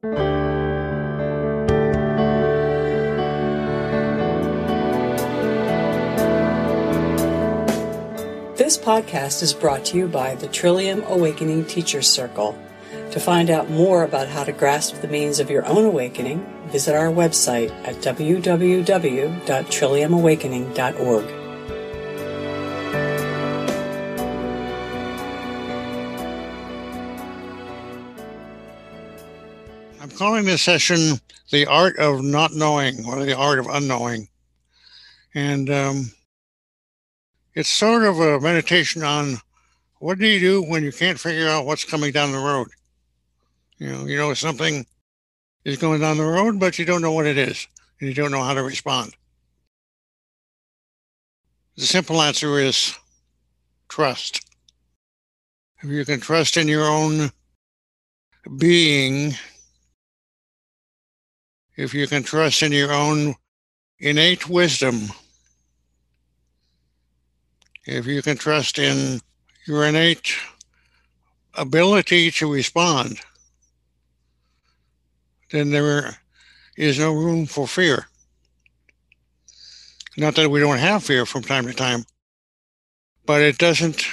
This podcast is brought to you by the Trillium Awakening Teachers Circle. To find out more about how to grasp the means of your own awakening, visit our website at www.trilliumawakening.org. calling this session The Art of Not Knowing or The Art of Unknowing. And um, it's sort of a meditation on what do you do when you can't figure out what's coming down the road. You know, you know something is going down the road, but you don't know what it is, and you don't know how to respond. The simple answer is trust. If you can trust in your own being, if you can trust in your own innate wisdom, if you can trust in your innate ability to respond, then there is no room for fear. Not that we don't have fear from time to time, but it doesn't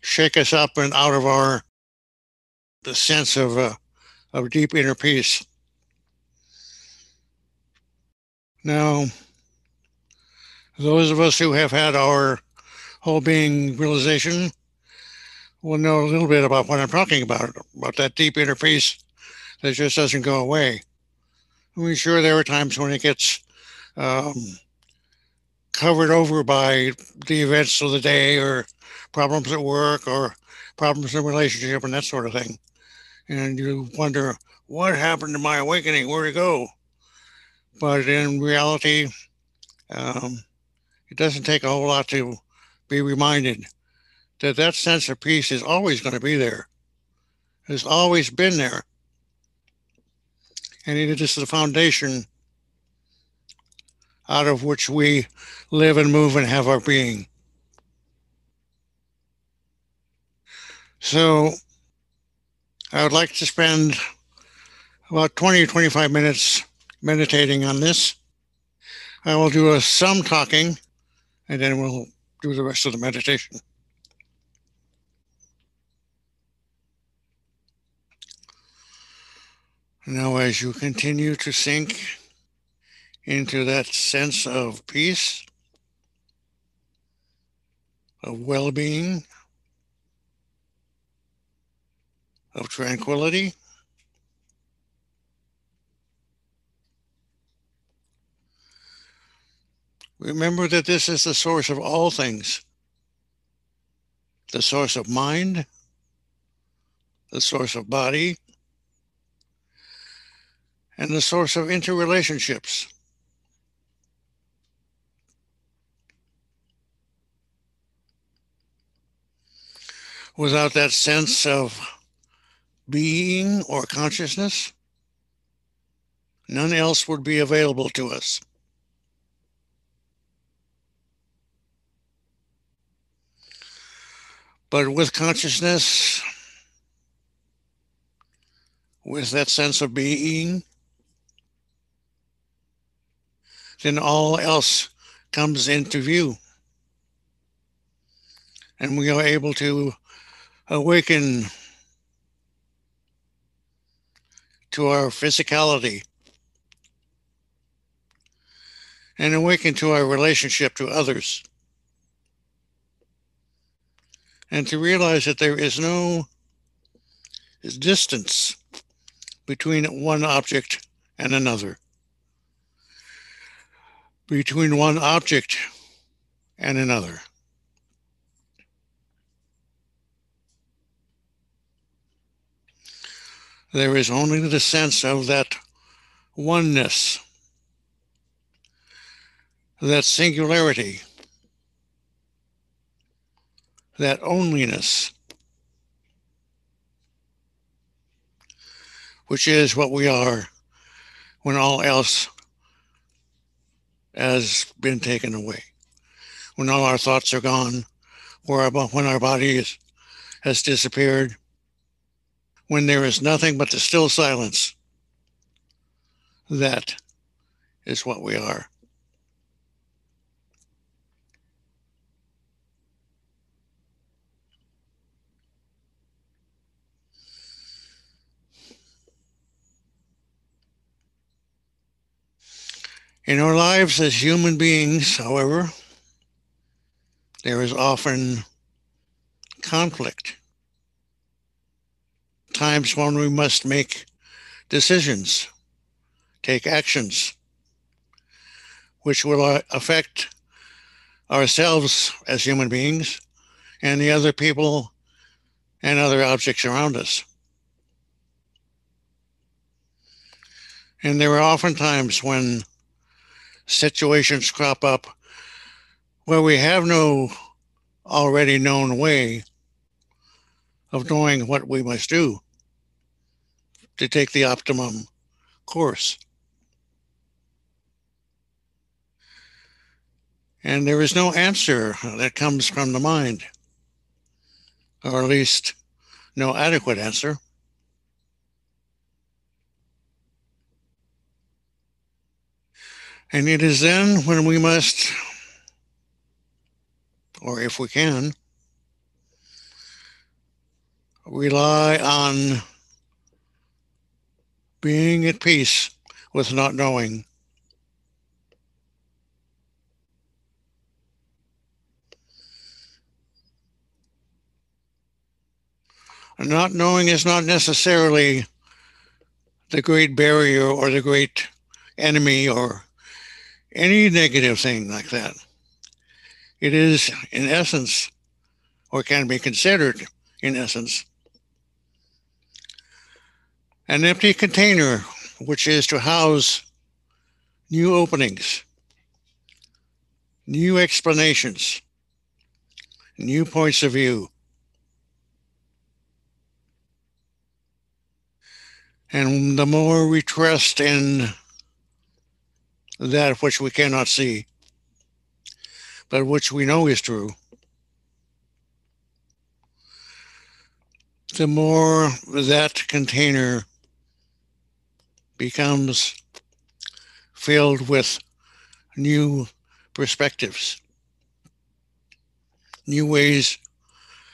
shake us up and out of our the sense of uh, of deep inner peace. Now, those of us who have had our whole being realization will know a little bit about what I'm talking about, about that deep inner peace that just doesn't go away. I mean, sure, there are times when it gets um, covered over by the events of the day or problems at work or problems in relationship and that sort of thing. And you wonder, what happened to my awakening? Where'd it go? But in reality, um, it doesn't take a whole lot to be reminded that that sense of peace is always going to be there. Has always been there. And it is the foundation out of which we live and move and have our being. So I would like to spend about 20 or 25 minutes meditating on this. I will do a, some talking and then we'll do the rest of the meditation. Now, as you continue to sink into that sense of peace, of well being, of tranquility, Remember that this is the source of all things the source of mind, the source of body, and the source of interrelationships. Without that sense of being or consciousness, none else would be available to us. But with consciousness, with that sense of being, then all else comes into view. And we are able to awaken to our physicality and awaken to our relationship to others and to realize that there is no distance between one object and another, between one object and another. There is only the sense of that oneness, that singularity that onlyness, which is what we are when all else has been taken away, when all our thoughts are gone, or when our body is, has disappeared, when there is nothing but the still silence that is what we are. In our lives as human beings, however, there is often conflict. Times when we must make decisions, take actions, which will uh, affect ourselves as human beings and the other people and other objects around us. And there are often times when situations crop up where we have no already known way of knowing what we must do to take the optimum course. And there is no answer that comes from the mind, or at least no adequate answer. And it is then when we must, or if we can, rely on being at peace with not knowing. Not knowing is not necessarily the great barrier or the great enemy or any negative thing like that. It is, in essence, or can be considered, in essence, an empty container which is to house new openings, new explanations, new points of view. And the more we trust in that which we cannot see, but which we know is true, the more that container becomes filled with new perspectives, new ways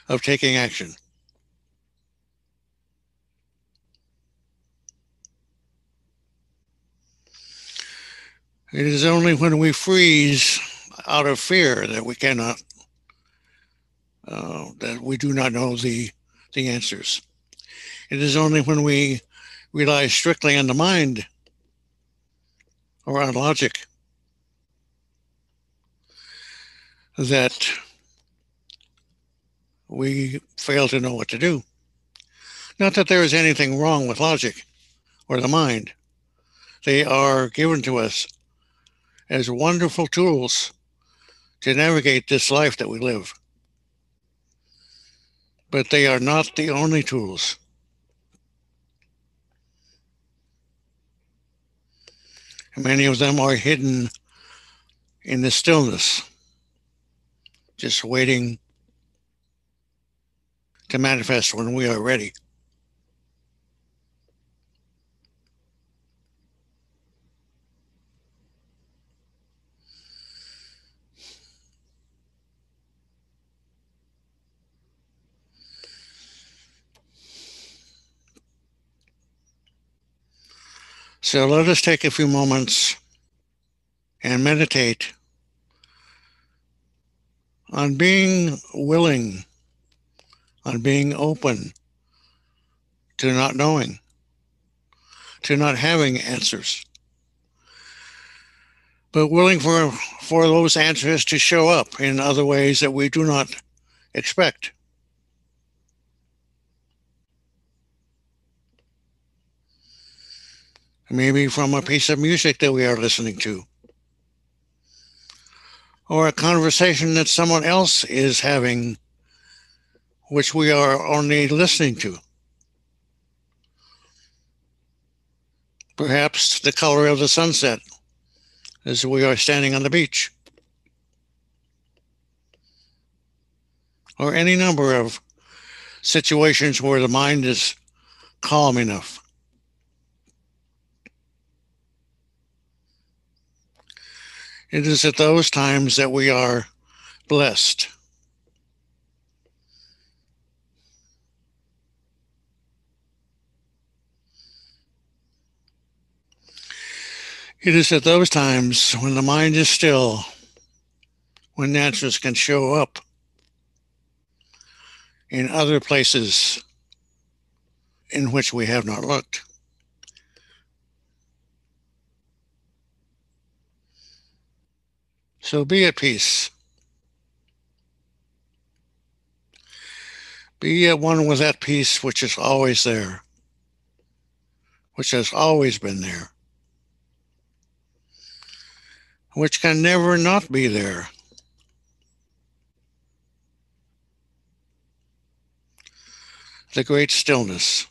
of taking action. It is only when we freeze out of fear that we cannot, uh, that we do not know the, the answers. It is only when we rely strictly on the mind or on logic that we fail to know what to do. Not that there is anything wrong with logic or the mind. They are given to us as wonderful tools to navigate this life that we live. But they are not the only tools. Many of them are hidden in the stillness, just waiting to manifest when we are ready. So let us take a few moments and meditate on being willing, on being open to not knowing, to not having answers, but willing for, for those answers to show up in other ways that we do not expect. Maybe from a piece of music that we are listening to, or a conversation that someone else is having, which we are only listening to. Perhaps the color of the sunset as we are standing on the beach. Or any number of situations where the mind is calm enough It is at those times that we are blessed. It is at those times when the mind is still, when answers can show up in other places in which we have not looked. So be at peace. Be at one with that peace which is always there, which has always been there which can never not be there. The great stillness.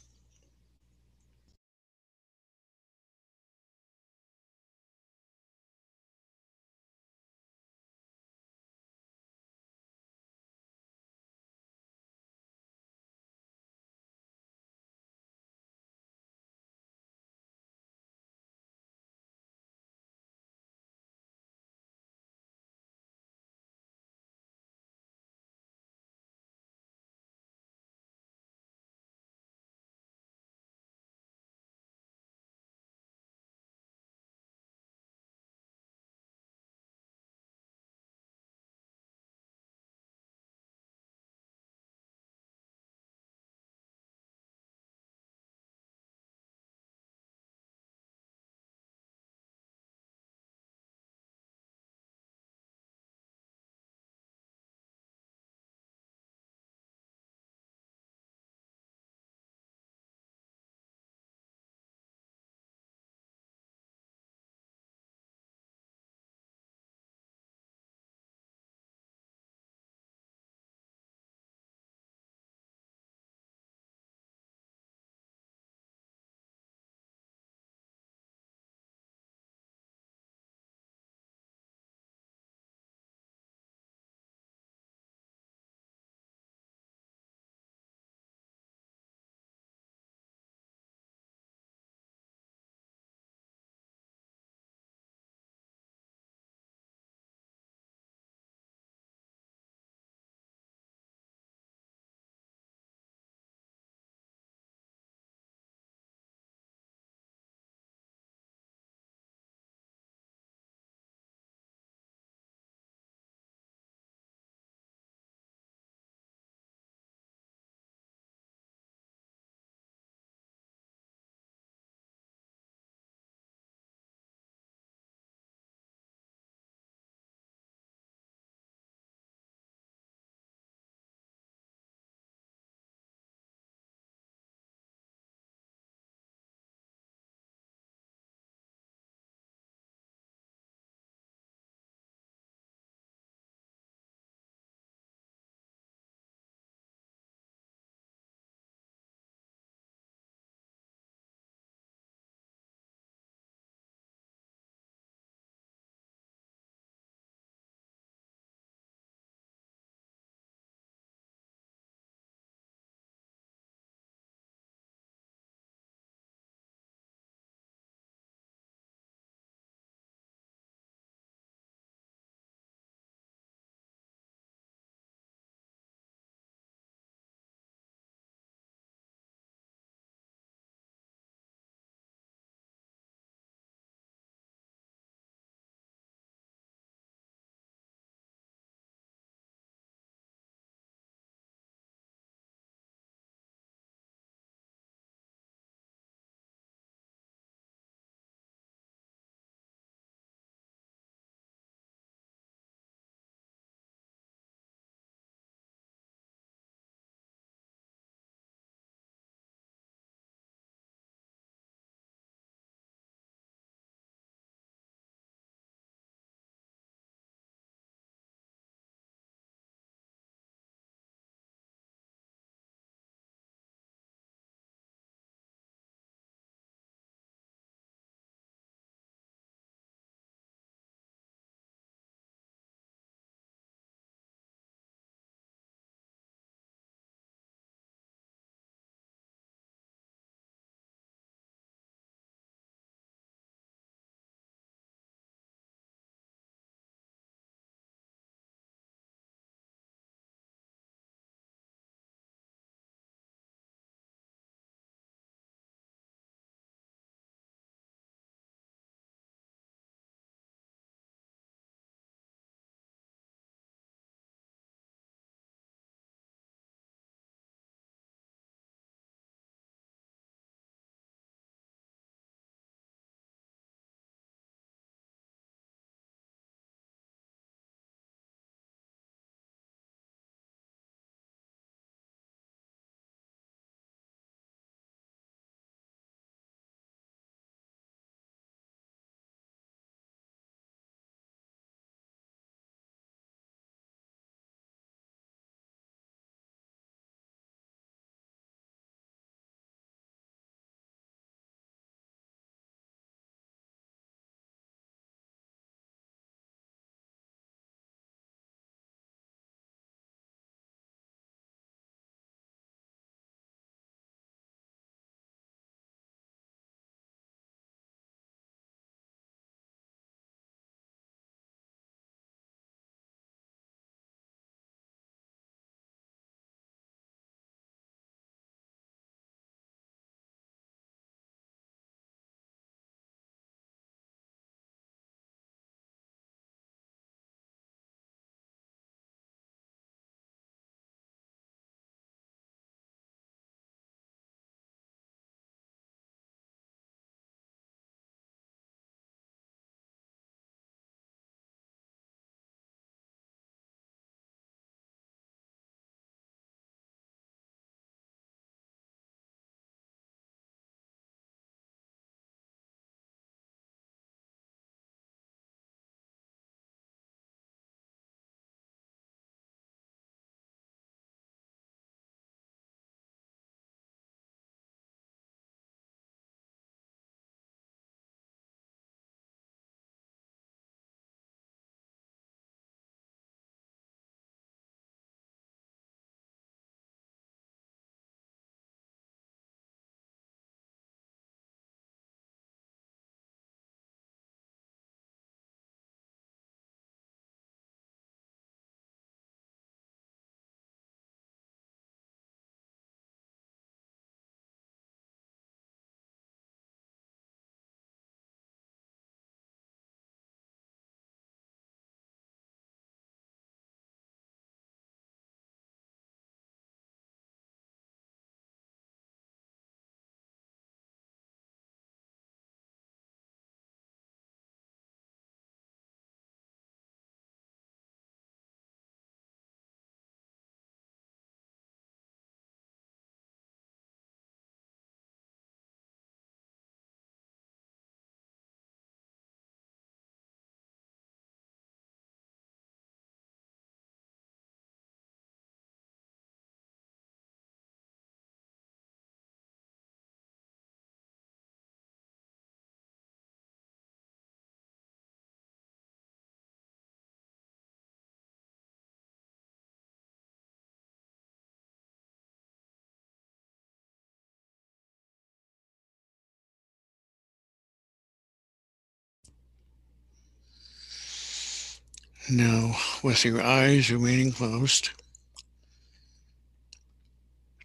Now, with your eyes remaining closed,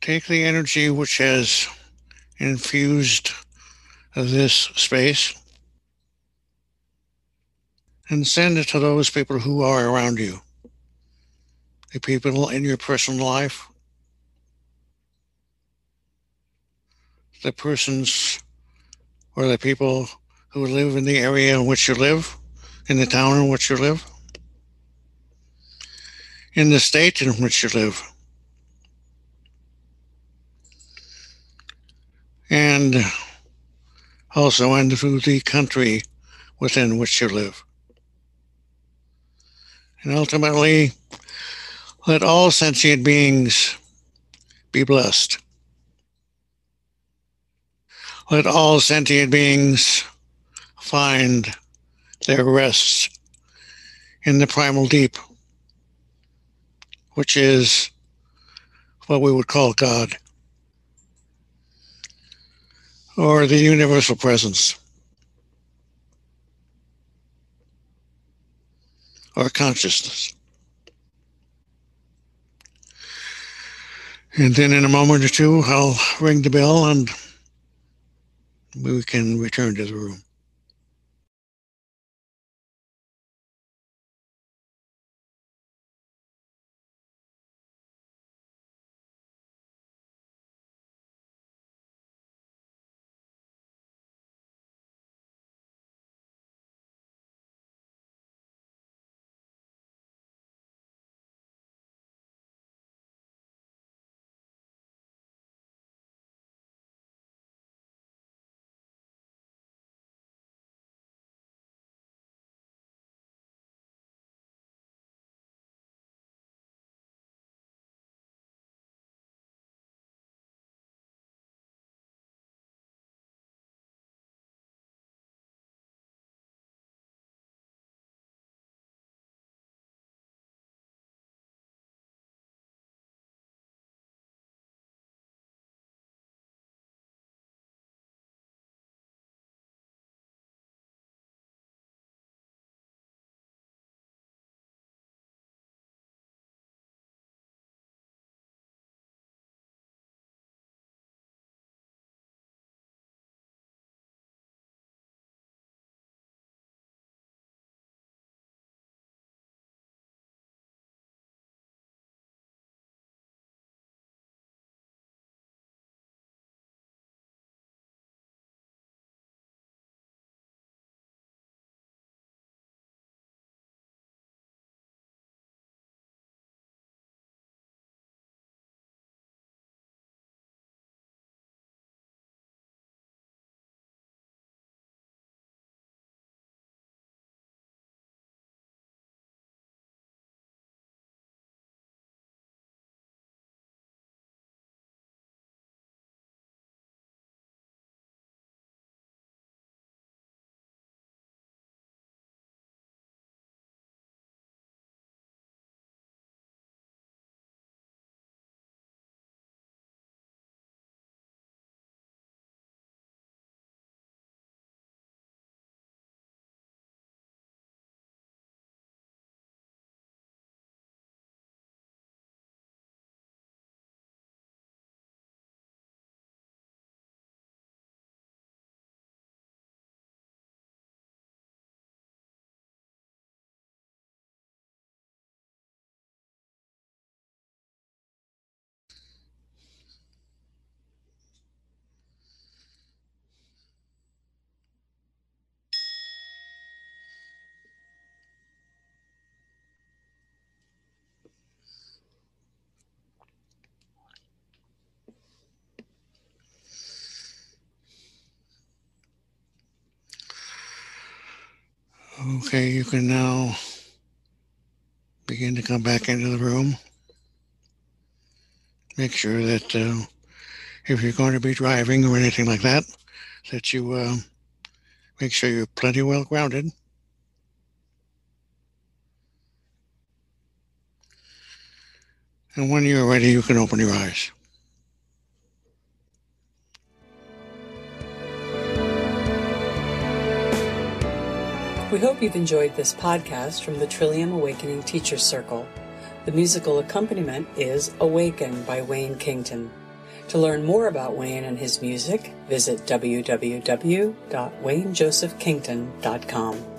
take the energy which has infused this space and send it to those people who are around you, the people in your personal life, the persons or the people who live in the area in which you live, in the town in which you live, in the state in which you live. And also into the country within which you live. And ultimately, let all sentient beings be blessed. Let all sentient beings find their rest in the primal deep, which is what we would call God, or the universal presence. or consciousness. And then in a moment or two, I'll ring the bell and we can return to the room. Okay, you can now begin to come back into the room. Make sure that uh, if you're going to be driving or anything like that, that you uh, make sure you're plenty well grounded. And when you're ready, you can open your eyes. We hope you've enjoyed this podcast from the Trillium Awakening Teachers Circle. The musical accompaniment is Awaken by Wayne Kington. To learn more about Wayne and his music, visit www.waynejosephkington.com.